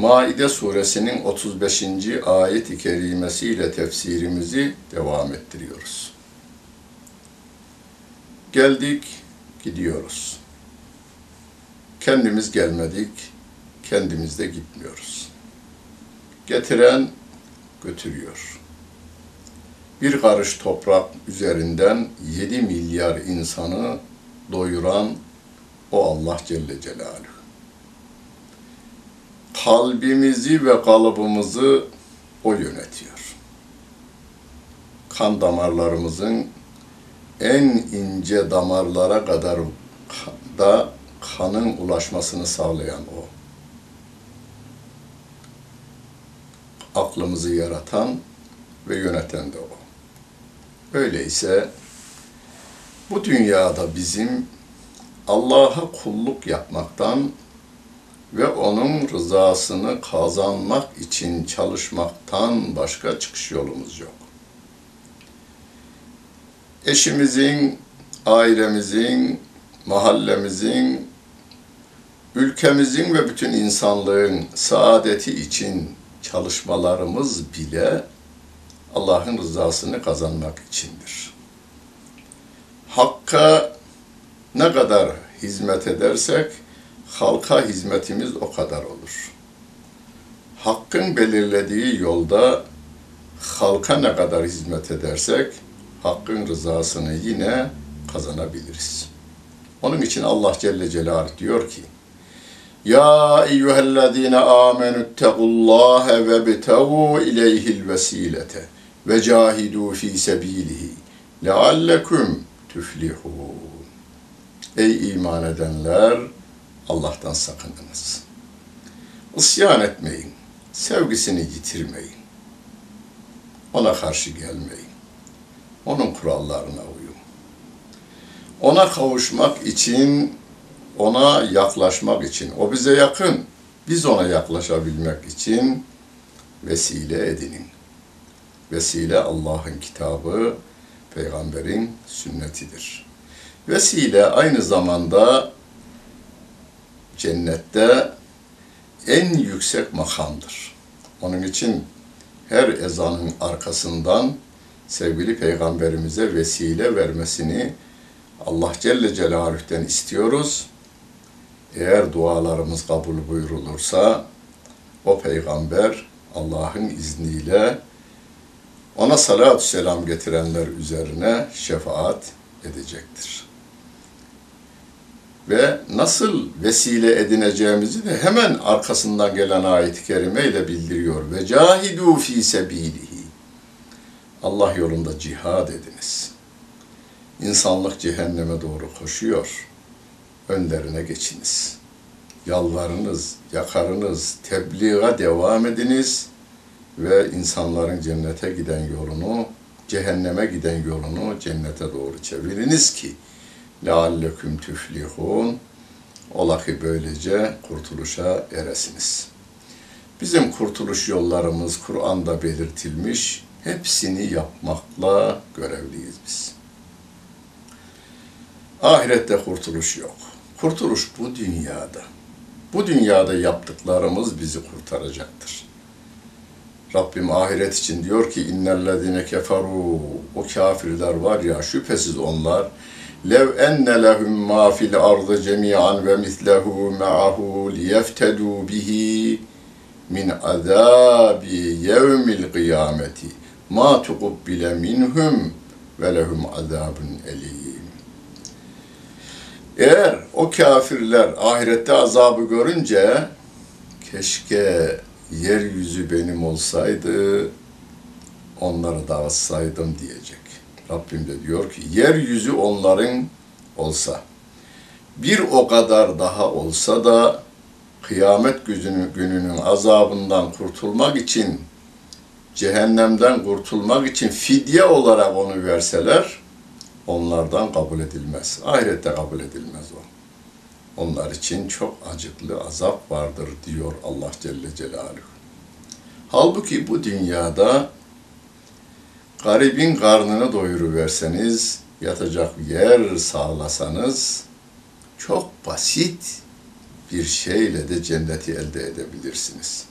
Maide suresinin 35. ayet-i kerimesiyle tefsirimizi devam ettiriyoruz. Geldik, gidiyoruz. Kendimiz gelmedik, kendimiz de gitmiyoruz. Getiren götürüyor. Bir karış toprak üzerinden 7 milyar insanı doyuran o Allah Celle Celaluhu kalbimizi ve kalıbımızı o yönetiyor. Kan damarlarımızın en ince damarlara kadar da kanın ulaşmasını sağlayan o. Aklımızı yaratan ve yöneten de o. Öyleyse bu dünyada bizim Allah'a kulluk yapmaktan ve onun rızasını kazanmak için çalışmaktan başka çıkış yolumuz yok. Eşimizin, ailemizin, mahallemizin, ülkemizin ve bütün insanlığın saadeti için çalışmalarımız bile Allah'ın rızasını kazanmak içindir. Hakka ne kadar hizmet edersek, halka hizmetimiz o kadar olur. Hakkın belirlediği yolda halka ne kadar hizmet edersek Hakkın rızasını yine kazanabiliriz. Onun için Allah Celle Celaluhu diyor ki Ya eyyühellezine amenü ettequllâhe ve bitevu ileyhil vesilete ve cahidu fi sebilihi leallekum tüflihun. Ey iman edenler! Allah'tan sakınınız. İsyan etmeyin, sevgisini yitirmeyin. Ona karşı gelmeyin. Onun kurallarına uyun. Ona kavuşmak için, ona yaklaşmak için, o bize yakın, biz ona yaklaşabilmek için vesile edinin. Vesile Allah'ın kitabı, peygamberin sünnetidir. Vesile aynı zamanda cennette en yüksek makamdır. Onun için her ezanın arkasından sevgili peygamberimize vesile vermesini Allah Celle Celaluhu'den istiyoruz. Eğer dualarımız kabul buyurulursa o peygamber Allah'ın izniyle ona salatü selam getirenler üzerine şefaat edecektir ve nasıl vesile edineceğimizi de hemen arkasından gelen ayet-i kerime ile bildiriyor. Ve cahidu fi sebilihi. Allah yolunda cihad ediniz. İnsanlık cehenneme doğru koşuyor. Önlerine geçiniz. Yalvarınız, yakarınız, tebliğe devam ediniz ve insanların cennete giden yolunu, cehenneme giden yolunu cennete doğru çeviriniz ki lealleküm tüflihun ola ki böylece kurtuluşa eresiniz. Bizim kurtuluş yollarımız Kur'an'da belirtilmiş, hepsini yapmakla görevliyiz biz. Ahirette kurtuluş yok. Kurtuluş bu dünyada. Bu dünyada yaptıklarımız bizi kurtaracaktır. Rabbim ahiret için diyor ki innellezine keferu o kafirler var ya şüphesiz onlar lehum ma fil ardı cemi'an ve mislehu ma'ahu liyeftedû bihi min azabi yevmil kıyameti ma tukubbile minhum ve lehum azabun elim. Eğer o kafirler ahirette azabı görünce keşke yeryüzü benim olsaydı onları dağıtsaydım diyecek. Rabbim de diyor ki yeryüzü onların olsa bir o kadar daha olsa da kıyamet gününün azabından kurtulmak için cehennemden kurtulmak için fidye olarak onu verseler onlardan kabul edilmez. Ahirette kabul edilmez o. Onlar için çok acıklı azap vardır diyor Allah Celle Celaluhu. Halbuki bu dünyada garibin karnını doyuruverseniz, yatacak yer sağlasanız çok basit bir şeyle de cenneti elde edebilirsiniz.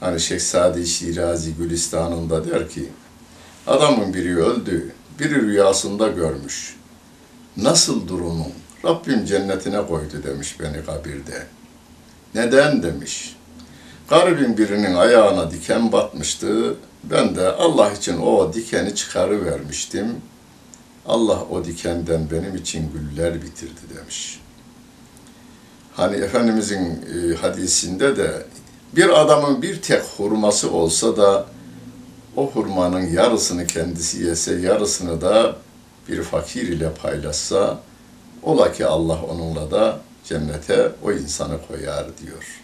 Hani Şeyh Şirazi Gülistan'ında der ki, adamın biri öldü, biri rüyasında görmüş. Nasıl durumun? Rabbim cennetine koydu demiş beni kabirde. Neden demiş. Garibin birinin ayağına diken batmıştı. Ben de Allah için o dikeni çıkarıvermiştim. Allah o dikenden benim için güller bitirdi demiş. Hani Efendimizin e, hadisinde de bir adamın bir tek hurması olsa da o hurmanın yarısını kendisi yese, yarısını da bir fakir ile paylaşsa, ola ki Allah onunla da cennete o insanı koyar diyor.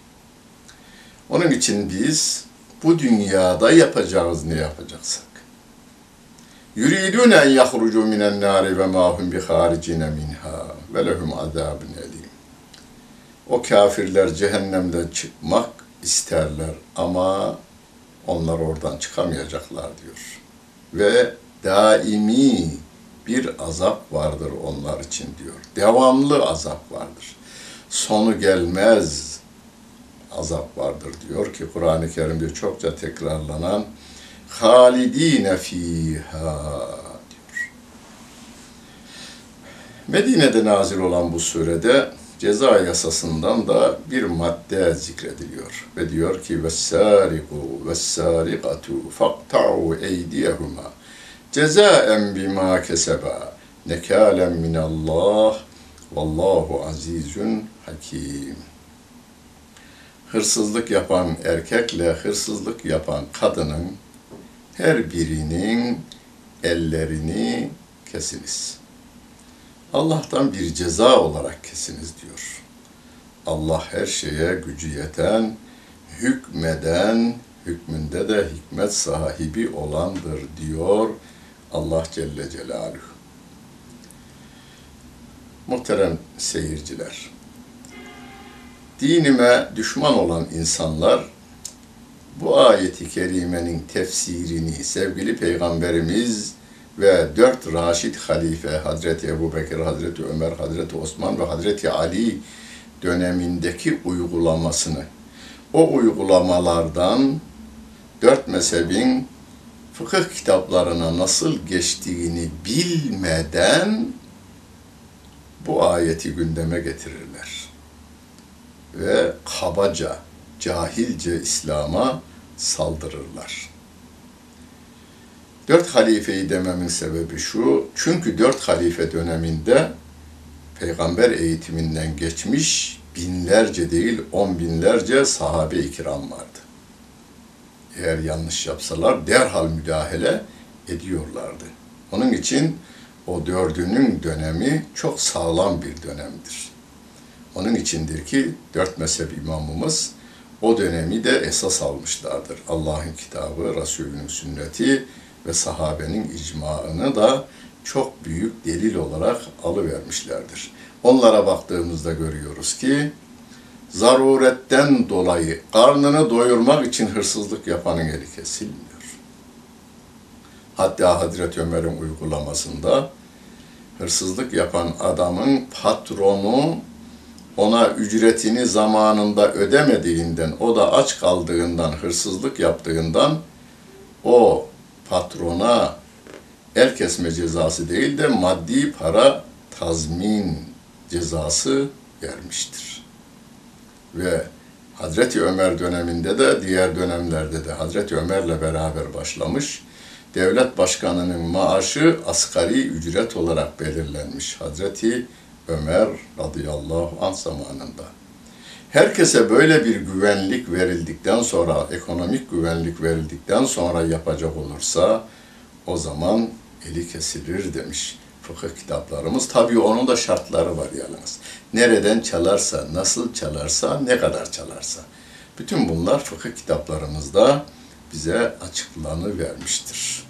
Onun için biz bu dünyada yapacağız ne yapacaksak. Yuridun en yahrucu minen nari ve ma hum bi haricine minha ve lehum azabun elim. O kafirler cehennemden çıkmak isterler ama onlar oradan çıkamayacaklar diyor. Ve daimi bir azap vardır onlar için diyor. Devamlı azap vardır. Sonu gelmez azap vardır diyor ki Kur'an-ı Kerim'de çokça tekrarlanan halidine fiha diyor. Medine'de nazil olan bu surede ceza yasasından da bir madde zikrediliyor ve diyor ki vessariqu vessariqatu faqta'u eydiyehuma cezaen bima keseba nekalen minallah vallahu azizun hakim. Hırsızlık yapan erkekle hırsızlık yapan kadının her birinin ellerini kesiniz. Allah'tan bir ceza olarak kesiniz diyor. Allah her şeye gücü yeten, hükmeden, hükmünde de hikmet sahibi olandır diyor Allah Celle Celaluhu. Muhterem seyirciler, dinime düşman olan insanlar bu ayeti kerimenin tefsirini sevgili Peygamberimiz ve dört Raşid halife Hazreti Ebu Bekir, Hazreti Ömer, Hazreti Osman ve Hazreti Ali dönemindeki uygulamasını, o uygulamalardan dört mezhebin fıkıh kitaplarına nasıl geçtiğini bilmeden bu ayeti gündeme getirirler. Ve kabaca, cahilce İslam'a saldırırlar. Dört halifeyi dememin sebebi şu, çünkü dört halife döneminde peygamber eğitiminden geçmiş binlerce değil on binlerce sahabe-i kiram vardı eğer yanlış yapsalar derhal müdahale ediyorlardı. Onun için o dördünün dönemi çok sağlam bir dönemdir. Onun içindir ki dört mezhep imamımız o dönemi de esas almışlardır. Allah'ın kitabı, Resulünün sünneti ve sahabenin icmaını da çok büyük delil olarak alıvermişlerdir. Onlara baktığımızda görüyoruz ki zaruretten dolayı karnını doyurmak için hırsızlık yapanın eli kesilmiyor. Hatta Hazreti Ömer'in uygulamasında hırsızlık yapan adamın patronu ona ücretini zamanında ödemediğinden, o da aç kaldığından, hırsızlık yaptığından o patrona el kesme cezası değil de maddi para tazmin cezası vermiştir ve Hazreti Ömer döneminde de diğer dönemlerde de Hazreti Ömer'le beraber başlamış. Devlet başkanının maaşı asgari ücret olarak belirlenmiş Hazreti Ömer radıyallahu anh zamanında. Herkese böyle bir güvenlik verildikten sonra, ekonomik güvenlik verildikten sonra yapacak olursa o zaman eli kesilir demiş fıkıh kitaplarımız. Tabii onun da şartları var yalnız. Nereden çalarsa, nasıl çalarsa, ne kadar çalarsa. Bütün bunlar fıkıh kitaplarımızda bize açıklanıvermiştir.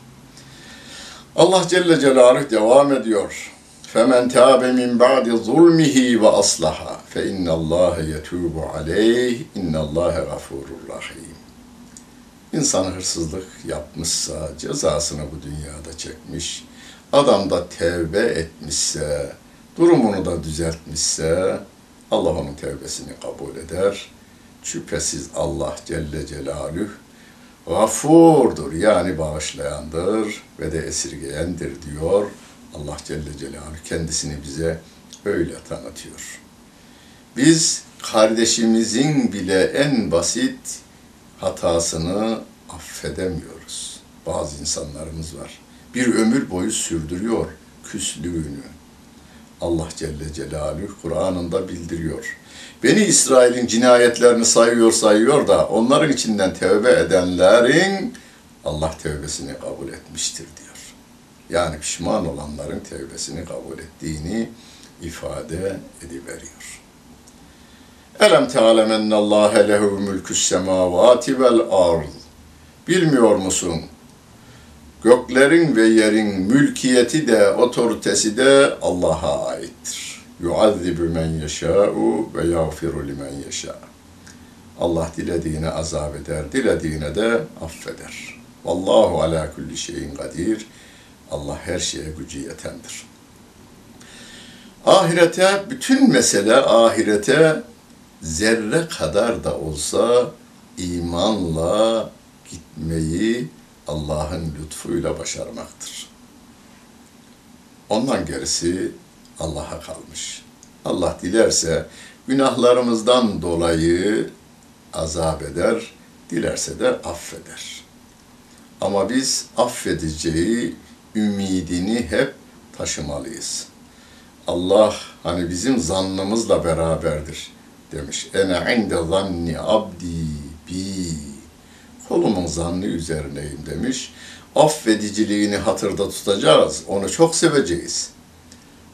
Allah Celle Celaluhu devam ediyor. فَمَنْ تَابَ مِنْ بَعْدِ ظُلْمِهِ وَأَصْلَحَ فَاِنَّ اللّٰهَ يَتُوبُ عَلَيْهِ اِنَّ اللّٰهَ غَفُورٌ رَحِيمٌ İnsan hırsızlık yapmışsa cezasını bu dünyada çekmiş, adam da tevbe etmişse, durumunu da düzeltmişse Allah onun tevbesini kabul eder. Şüphesiz Allah Celle Celaluhu gafurdur yani bağışlayandır ve de esirgeyendir diyor. Allah Celle Celaluhu kendisini bize öyle tanıtıyor. Biz kardeşimizin bile en basit hatasını affedemiyoruz. Bazı insanlarımız var. Bir ömür boyu sürdürüyor küslüğünü. Allah Celle Celaluhu Kur'an'ında bildiriyor. Beni İsrail'in cinayetlerini sayıyor sayıyor da onların içinden tövbe edenlerin Allah tövbesini kabul etmiştir diyor. Yani pişman olanların tövbesini kabul ettiğini ifade ediveriyor. Elem te'alem ennallâhe lehu mülkü's semâvâti vel arz. Bilmiyor musun? Göklerin ve yerin mülkiyeti de otoritesi de Allah'a aittir. Yuazzibu men yeşâ'u ve yağfiru limen yeşâ. Allah dilediğine azap eder, dilediğine de affeder. Vallahu ala kulli şeyin kadir. Allah her şeye gücü yetendir. Ahirete, bütün mesele ahirete zerre kadar da olsa imanla gitmeyi Allah'ın lütfuyla başarmaktır. Ondan gerisi Allah'a kalmış. Allah dilerse günahlarımızdan dolayı azap eder, dilerse de affeder. Ama biz affedeceği ümidini hep taşımalıyız. Allah hani bizim zannımızla beraberdir demiş. Ene inde zanni abdi bi. Kolumun zannı üzerineyim demiş. Affediciliğini hatırda tutacağız. Onu çok seveceğiz.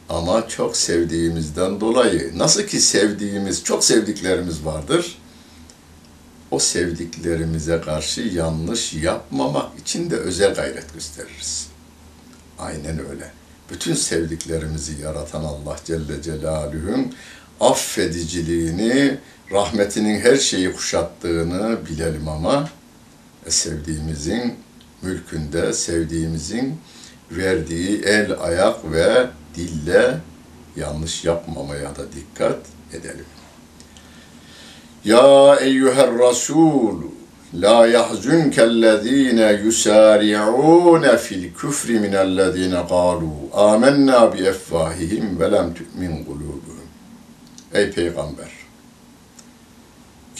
Ama çok sevdiğimizden dolayı nasıl ki sevdiğimiz, çok sevdiklerimiz vardır. O sevdiklerimize karşı yanlış yapmamak için de özel gayret gösteririz. Aynen öyle. Bütün sevdiklerimizi yaratan Allah Celle Celaluhu'nun affediciliğini, rahmetinin her şeyi kuşattığını bilelim ama e, sevdiğimizin mülkünde, sevdiğimizin verdiği el, ayak ve dille yanlış yapmamaya da dikkat edelim. Ya eyyüher Rasul la yahzunkellezine yusari'un fil küfri minellezine kalu amennâ bi efvahihim ve lem tu'min kulubuhum. Ey Peygamber!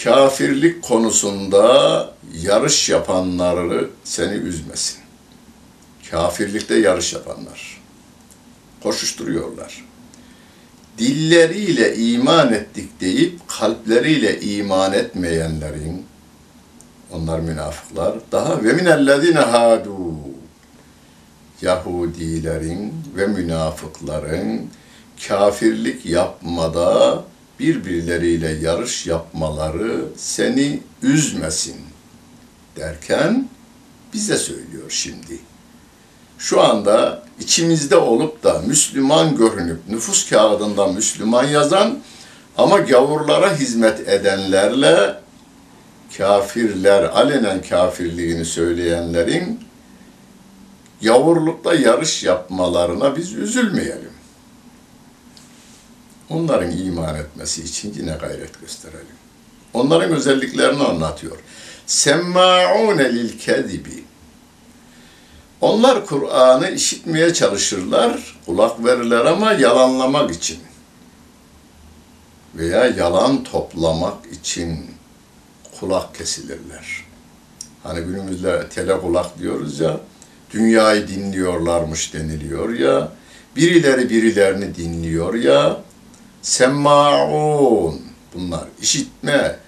Kafirlik konusunda yarış yapanları seni üzmesin. Kafirlikte yarış yapanlar. Koşuşturuyorlar. Dilleriyle iman ettik deyip kalpleriyle iman etmeyenlerin onlar münafıklar daha ve minellezine hadu Yahudilerin ve münafıkların kafirlik yapmada birbirleriyle yarış yapmaları seni üzmesin derken bize söylüyor şimdi. Şu anda içimizde olup da Müslüman görünüp nüfus kağıdında Müslüman yazan ama gavurlara hizmet edenlerle kafirler, alenen kafirliğini söyleyenlerin yavurlukta yarış yapmalarına biz üzülmeyelim. Onların iman etmesi için yine gayret gösterelim. Onların özelliklerini anlatıyor. Semma'une lil kedibi. Onlar Kur'an'ı işitmeye çalışırlar, kulak verirler ama yalanlamak için veya yalan toplamak için kulak kesilirler. Hani günümüzde tele kulak diyoruz ya, dünyayı dinliyorlarmış deniliyor ya, birileri birilerini dinliyor ya, semma'un bunlar işitme,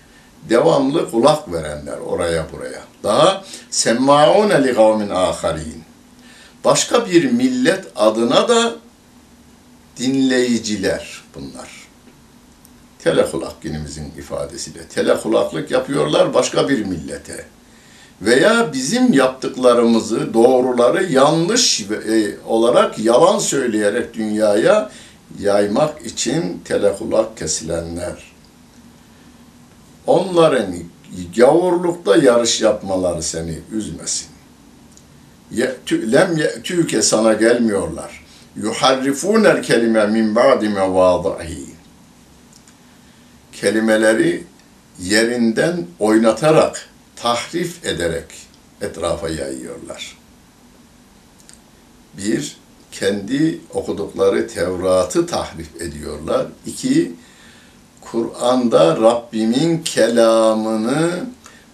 devamlı kulak verenler oraya buraya. Daha semma'un li kavmin aharin. Başka bir millet adına da dinleyiciler bunlar. Telekulak günümüzün ifadesiyle. Telekulaklık yapıyorlar başka bir millete. veya bizim yaptıklarımızı, doğruları yanlış e, olarak yalan söyleyerek dünyaya yaymak için telekulak kesilenler. Onların gavurlukta yarış yapmaları seni üzmesin. Lem ye'tüke sana gelmiyorlar. Yuharrifunel kelime min ba'di mevadihi. Kelimeleri yerinden oynatarak, tahrif ederek etrafa yayıyorlar. Bir, kendi okudukları Tevrat'ı tahrif ediyorlar. İki, Kur'an'da Rabbimin kelamını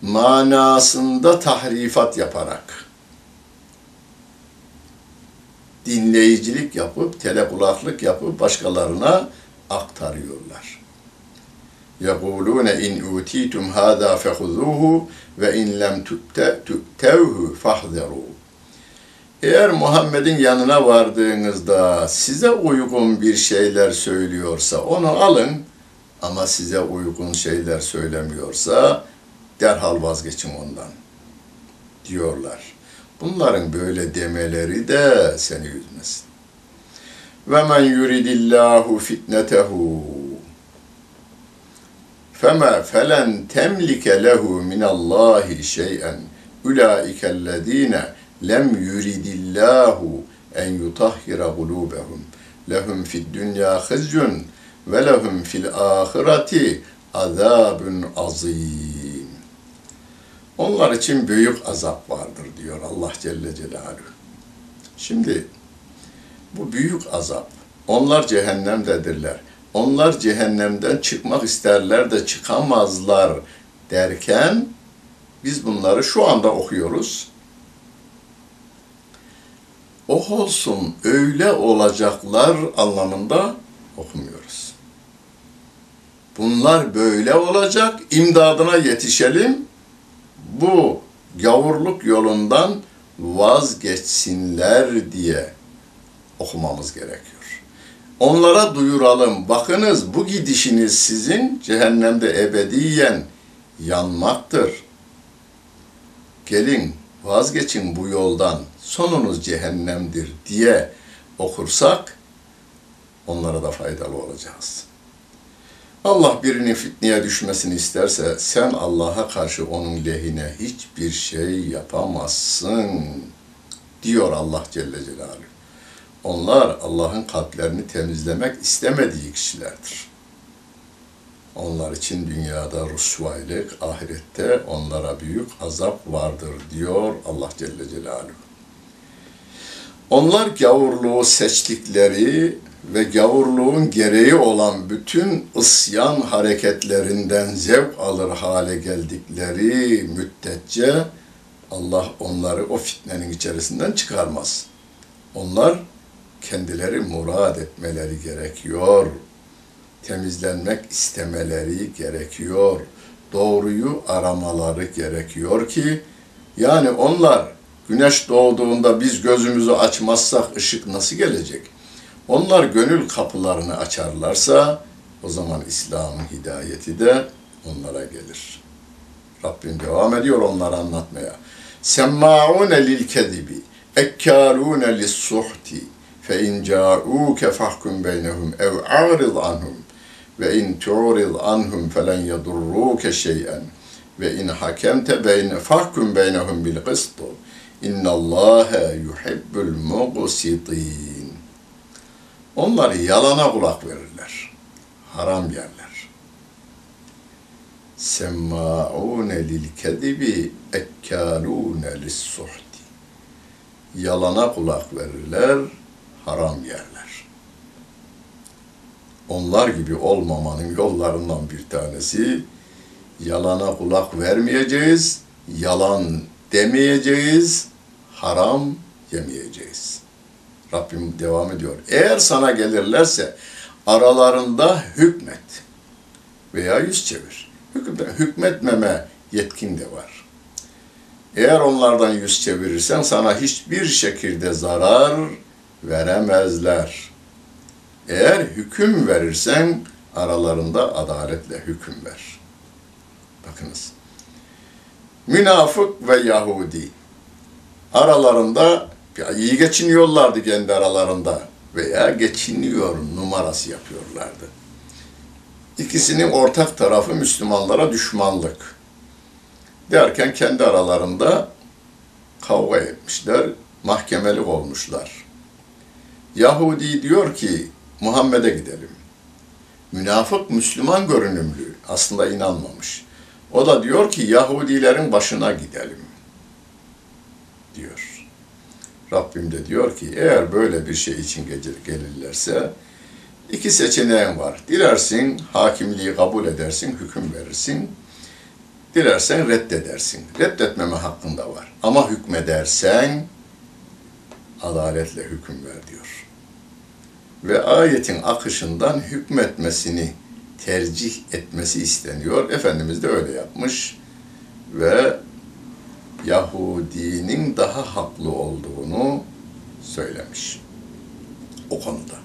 manasında tahrifat yaparak dinleyicilik yapıp, telekulaklık yapıp başkalarına aktarıyorlar. يَقُولُونَ اِنْ اُوتِيتُمْ هَذَا فَخُذُوهُ وَاِنْ لَمْ تُؤْتَوْهُ فَاحْذَرُوا Eğer Muhammed'in yanına vardığınızda size uygun bir şeyler söylüyorsa onu alın ama size uygun şeyler söylemiyorsa derhal vazgeçin ondan diyorlar. Bunların böyle demeleri de seni üzmesin. Ve men yuridillahu fitnetehu fema felen temlike lehu min Allahi şey'en ulaikellezine lem yuridillahu en yutahhira kulubehum lehum fid dünya khizyun ve lehum fil ahireti azabun azim. Onlar için büyük azap vardır diyor Allah Celle Celaluhu. Şimdi bu büyük azap. Onlar cehennemdedirler. Onlar cehennemden çıkmak isterler de çıkamazlar derken biz bunları şu anda okuyoruz. Oh olsun öyle olacaklar anlamında okumuyoruz. Bunlar böyle olacak, imdadına yetişelim, bu gavurluk yolundan vazgeçsinler diye okumamız gerekiyor. Onlara duyuralım, bakınız bu gidişiniz sizin cehennemde ebediyen yanmaktır. Gelin vazgeçin bu yoldan, sonunuz cehennemdir diye okursak onlara da faydalı olacağız. Allah birinin fitneye düşmesini isterse sen Allah'a karşı onun lehine hiçbir şey yapamazsın diyor Allah Celle Celaluhu. Onlar Allah'ın kalplerini temizlemek istemediği kişilerdir. Onlar için dünyada rusvaylık, ahirette onlara büyük azap vardır diyor Allah Celle Celaluhu. Onlar gavurluğu seçtikleri ve gavurluğun gereği olan bütün ısyan hareketlerinden zevk alır hale geldikleri müddetçe Allah onları o fitnenin içerisinden çıkarmaz. Onlar kendileri murad etmeleri gerekiyor. Temizlenmek istemeleri gerekiyor. Doğruyu aramaları gerekiyor ki yani onlar güneş doğduğunda biz gözümüzü açmazsak ışık nasıl gelecek? Onlar gönül kapılarını açarlarsa o zaman İslam'ın hidayeti de onlara gelir. Rabbim devam ediyor onları anlatmaya. Semma'une lil kedibi ekkâlûne lis suhti fe in câ'ûke fahkum beynehum ev a'rid anhum ve in tu'rid anhum felen yedurrûke şey'en ve in hakemte beyne fahkum beynehum bil kıstu innallâhe yuhibbul muqsitin onlar yalana kulak verirler. Haram yerler. Semma'une lil kedibi ekkâlûne lis suhti. Yalana kulak verirler, haram yerler. Onlar gibi olmamanın yollarından bir tanesi yalana kulak vermeyeceğiz, yalan demeyeceğiz, haram yemeyeceğiz. Rabbim devam ediyor. Eğer sana gelirlerse aralarında hükmet veya yüz çevir. Hükmetmeme yetkin de var. Eğer onlardan yüz çevirirsen sana hiçbir şekilde zarar veremezler. Eğer hüküm verirsen aralarında adaletle hüküm ver. Bakınız. münafık ve Yahudi aralarında iyi geçiniyorlardı kendi aralarında veya geçiniyor numarası yapıyorlardı. İkisinin ortak tarafı Müslümanlara düşmanlık. Derken kendi aralarında kavga etmişler, mahkemelik olmuşlar. Yahudi diyor ki Muhammed'e gidelim. Münafık Müslüman görünümlü, aslında inanmamış. O da diyor ki Yahudilerin başına gidelim diyor. Rabbim de diyor ki eğer böyle bir şey için gelirlerse iki seçeneğin var. Dilersin hakimliği kabul edersin, hüküm verirsin. Dilersen reddedersin. Reddetmeme hakkın da var. Ama hükmedersen adaletle hüküm ver diyor. Ve ayetin akışından hükmetmesini tercih etmesi isteniyor. Efendimiz de öyle yapmış ve Yahudinin daha haklı olduğunu söylemiş o konuda.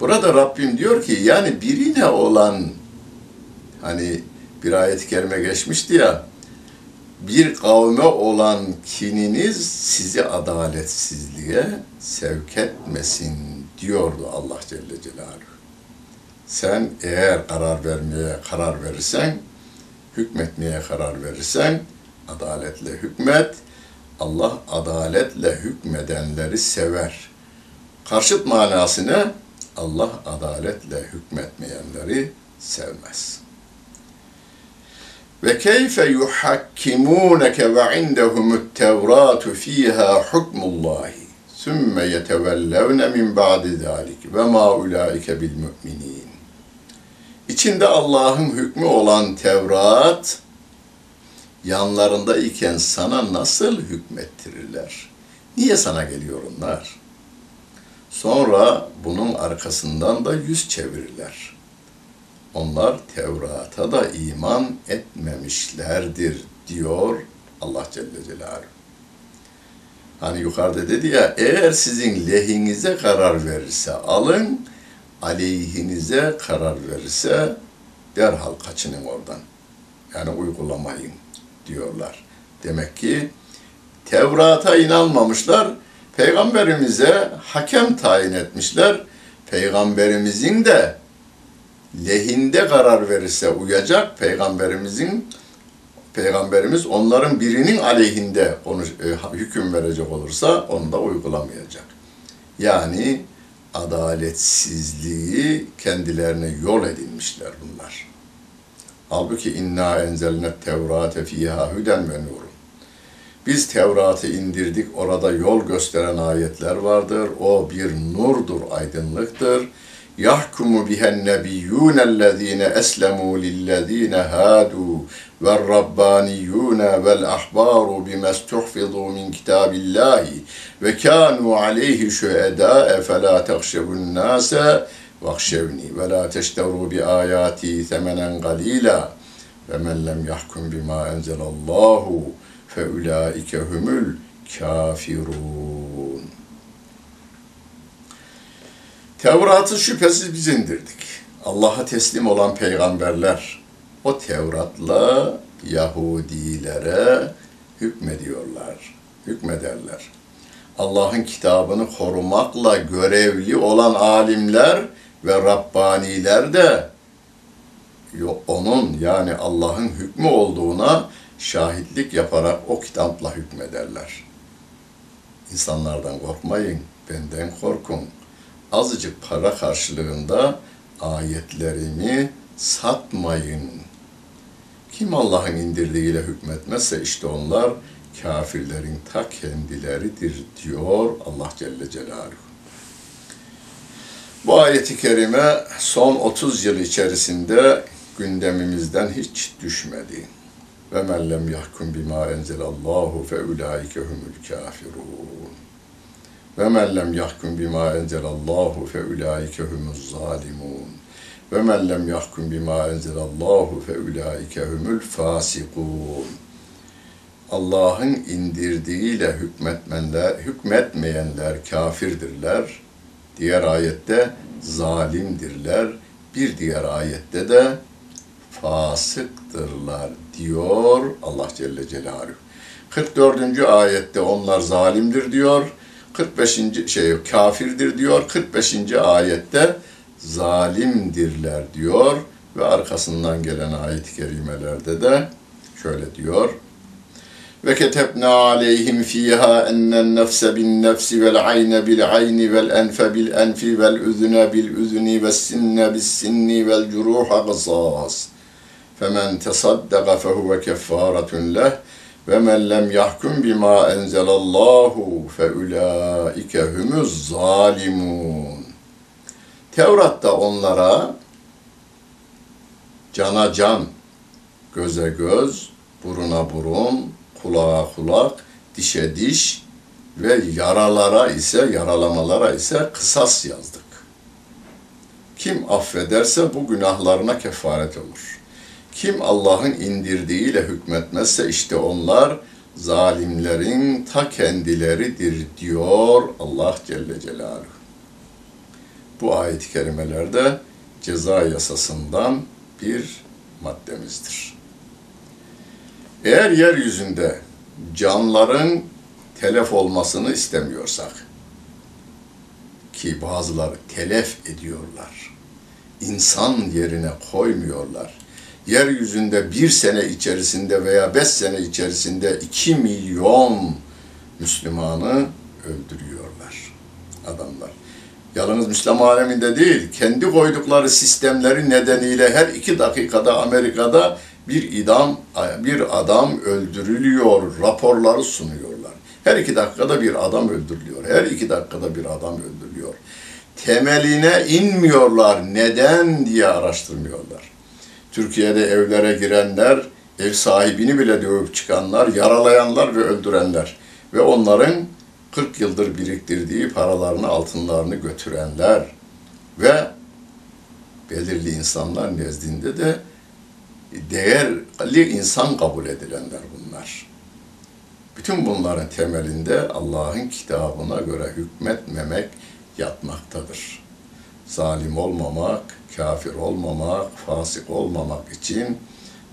Burada Rabbim diyor ki yani birine olan hani bir ayet-i kerime geçmişti ya bir kavme olan kininiz sizi adaletsizliğe sevk etmesin diyordu Allah Celle Celaluhu. Sen eğer karar vermeye karar verirsen, hükmetmeye karar verirsen adaletle hükmet. Allah adaletle hükmedenleri sever. Karşıt manası ne? Allah adaletle hükmetmeyenleri sevmez. Ve keyfe yuhakkimunke ve indehumut tevratu fiha hukmullahi sümme yetevellevne min ba'di zalik ve ma ulaike bil mu'minin. İçinde Allah'ın hükmü olan Tevrat yanlarında iken sana nasıl hükmettirirler? Niye sana geliyor onlar? Sonra bunun arkasından da yüz çevirirler. Onlar Tevrat'a da iman etmemişlerdir diyor Allah Celle Celaluhu. Hani yukarıda dedi ya eğer sizin lehinize karar verirse alın, aleyhinize karar verirse derhal kaçının oradan. Yani uygulamayın diyorlar. Demek ki Tevrat'a inanmamışlar, Peygamberimize hakem tayin etmişler. Peygamberimizin de lehinde karar verirse uyacak, Peygamberimizin Peygamberimiz onların birinin aleyhinde konuş, e, hüküm verecek olursa onu da uygulamayacak. Yani adaletsizliği kendilerine yol edinmişler bunlar. Halbuki inna enzelnet tevrate fiha hüden ve nurun. Biz Tevrat'ı indirdik, orada yol gösteren ayetler vardır. O bir nurdur, aydınlıktır. Yahkumu bihen nebiyyûnellezîne eslemû lillezîne hâdû والربانيون والأحبار بما استحفظوا من كتاب الله وكانوا عليه شهداء فلا تخشوا الناس واخشوني ولا تشتروا بآياتي ثمنا قليلا ومن لم يحكم بما أنزل الله فأولئك هم الكافرون Tevrat'ı şüphesiz biz indirdik. Allah'a teslim olan peygamberler o Tevrat'la Yahudilere hükmediyorlar, hükmederler. Allah'ın kitabını korumakla görevli olan alimler ve Rabbaniler de onun yani Allah'ın hükmü olduğuna şahitlik yaparak o kitapla hükmederler. İnsanlardan korkmayın, benden korkun. Azıcık para karşılığında ayetlerimi satmayın. Kim Allah'ın indirdiğiyle hükmetmezse işte onlar kafirlerin ta kendileridir diyor Allah Celle Celaluhu. Bu ayeti kerime son 30 yıl içerisinde gündemimizden hiç düşmedi. Ve men lem yahkum bima enzelallahu fe ulaike humul kafirun. Ve men lem yahkum bima enzelallahu fe ulaike humuz zalimun. Ve men lem yahkum bima enzelallahu fe ulaike humul fasikun. Allah'ın indirdiğiyle hükmetmenler, hükmetmeyenler kafirdirler. Diğer ayette zalimdirler. Bir diğer ayette de fasıktırlar diyor Allah Celle Celaluhu. 44. ayette onlar zalimdir diyor. 45. şey kafirdir diyor. 45. ayette zalimdirler diyor ve arkasından gelen ayet-i kerimelerde de şöyle diyor. Ve ketebna aleyhim fiha ennen nefse bin nefsi vel ayne bil ayni vel enfe bil enfi vel üzüne bil üzüni ve sinne bis sinni vel curuha kısas. Femen tesaddaka fehuve keffaretun leh ve men lem yahkum bima enzelallahu fe ulaike humuz zalimun. Tevrat'ta onlara cana can, göze göz, buruna burun, kulağa kulak, dişe diş ve yaralara ise, yaralamalara ise kısas yazdık. Kim affederse bu günahlarına kefaret olur. Kim Allah'ın indirdiğiyle hükmetmezse işte onlar zalimlerin ta kendileridir diyor Allah Celle Celaluhu. Bu ayet-i kerimelerde ceza yasasından bir maddemizdir. Eğer yeryüzünde canların telef olmasını istemiyorsak ki bazıları telef ediyorlar. insan yerine koymuyorlar. Yeryüzünde bir sene içerisinde veya beş sene içerisinde iki milyon Müslümanı öldürüyorlar adamlar. Yalnız Müslüman aleminde değil, kendi koydukları sistemleri nedeniyle her iki dakikada Amerika'da bir idam, bir adam öldürülüyor, raporları sunuyorlar. Her iki dakikada bir adam öldürülüyor. Her iki dakikada bir adam öldürülüyor. Temeline inmiyorlar. Neden diye araştırmıyorlar. Türkiye'de evlere girenler, ev sahibini bile dövüp çıkanlar, yaralayanlar ve öldürenler ve onların 40 yıldır biriktirdiği paralarını, altınlarını götürenler ve belirli insanlar nezdinde de değerli insan kabul edilenler bunlar. Bütün bunların temelinde Allah'ın kitabına göre hükmetmemek yatmaktadır. Zalim olmamak, kafir olmamak, fasık olmamak için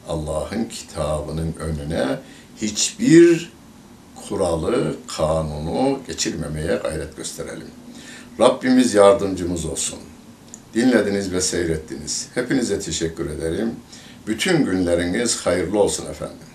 Allah'ın kitabının önüne hiçbir kuralı, kanunu geçirmemeye gayret gösterelim. Rabbimiz yardımcımız olsun. Dinlediniz ve seyrettiniz. Hepinize teşekkür ederim. Bütün günleriniz hayırlı olsun efendim.